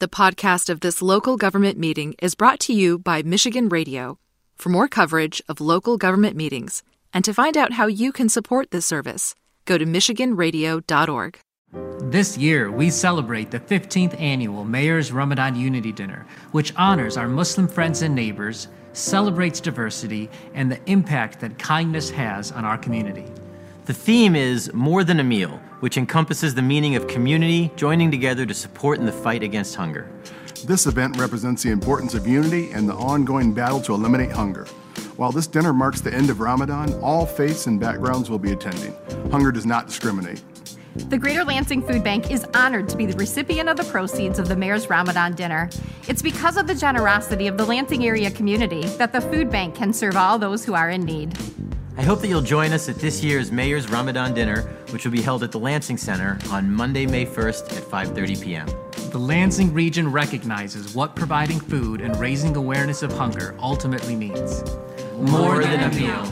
The podcast of this local government meeting is brought to you by Michigan Radio. For more coverage of local government meetings and to find out how you can support this service, go to MichiganRadio.org. This year, we celebrate the 15th annual Mayor's Ramadan Unity Dinner, which honors our Muslim friends and neighbors, celebrates diversity, and the impact that kindness has on our community. The theme is More Than a Meal, which encompasses the meaning of community joining together to support in the fight against hunger. This event represents the importance of unity and the ongoing battle to eliminate hunger. While this dinner marks the end of Ramadan, all faiths and backgrounds will be attending. Hunger does not discriminate. The Greater Lansing Food Bank is honored to be the recipient of the proceeds of the Mayor's Ramadan dinner. It's because of the generosity of the Lansing area community that the food bank can serve all those who are in need. I hope that you'll join us at this year's Mayor's Ramadan dinner, which will be held at the Lansing Center on Monday, May 1st at 5:30 p.m. The Lansing region recognizes what providing food and raising awareness of hunger ultimately means. More than a meal.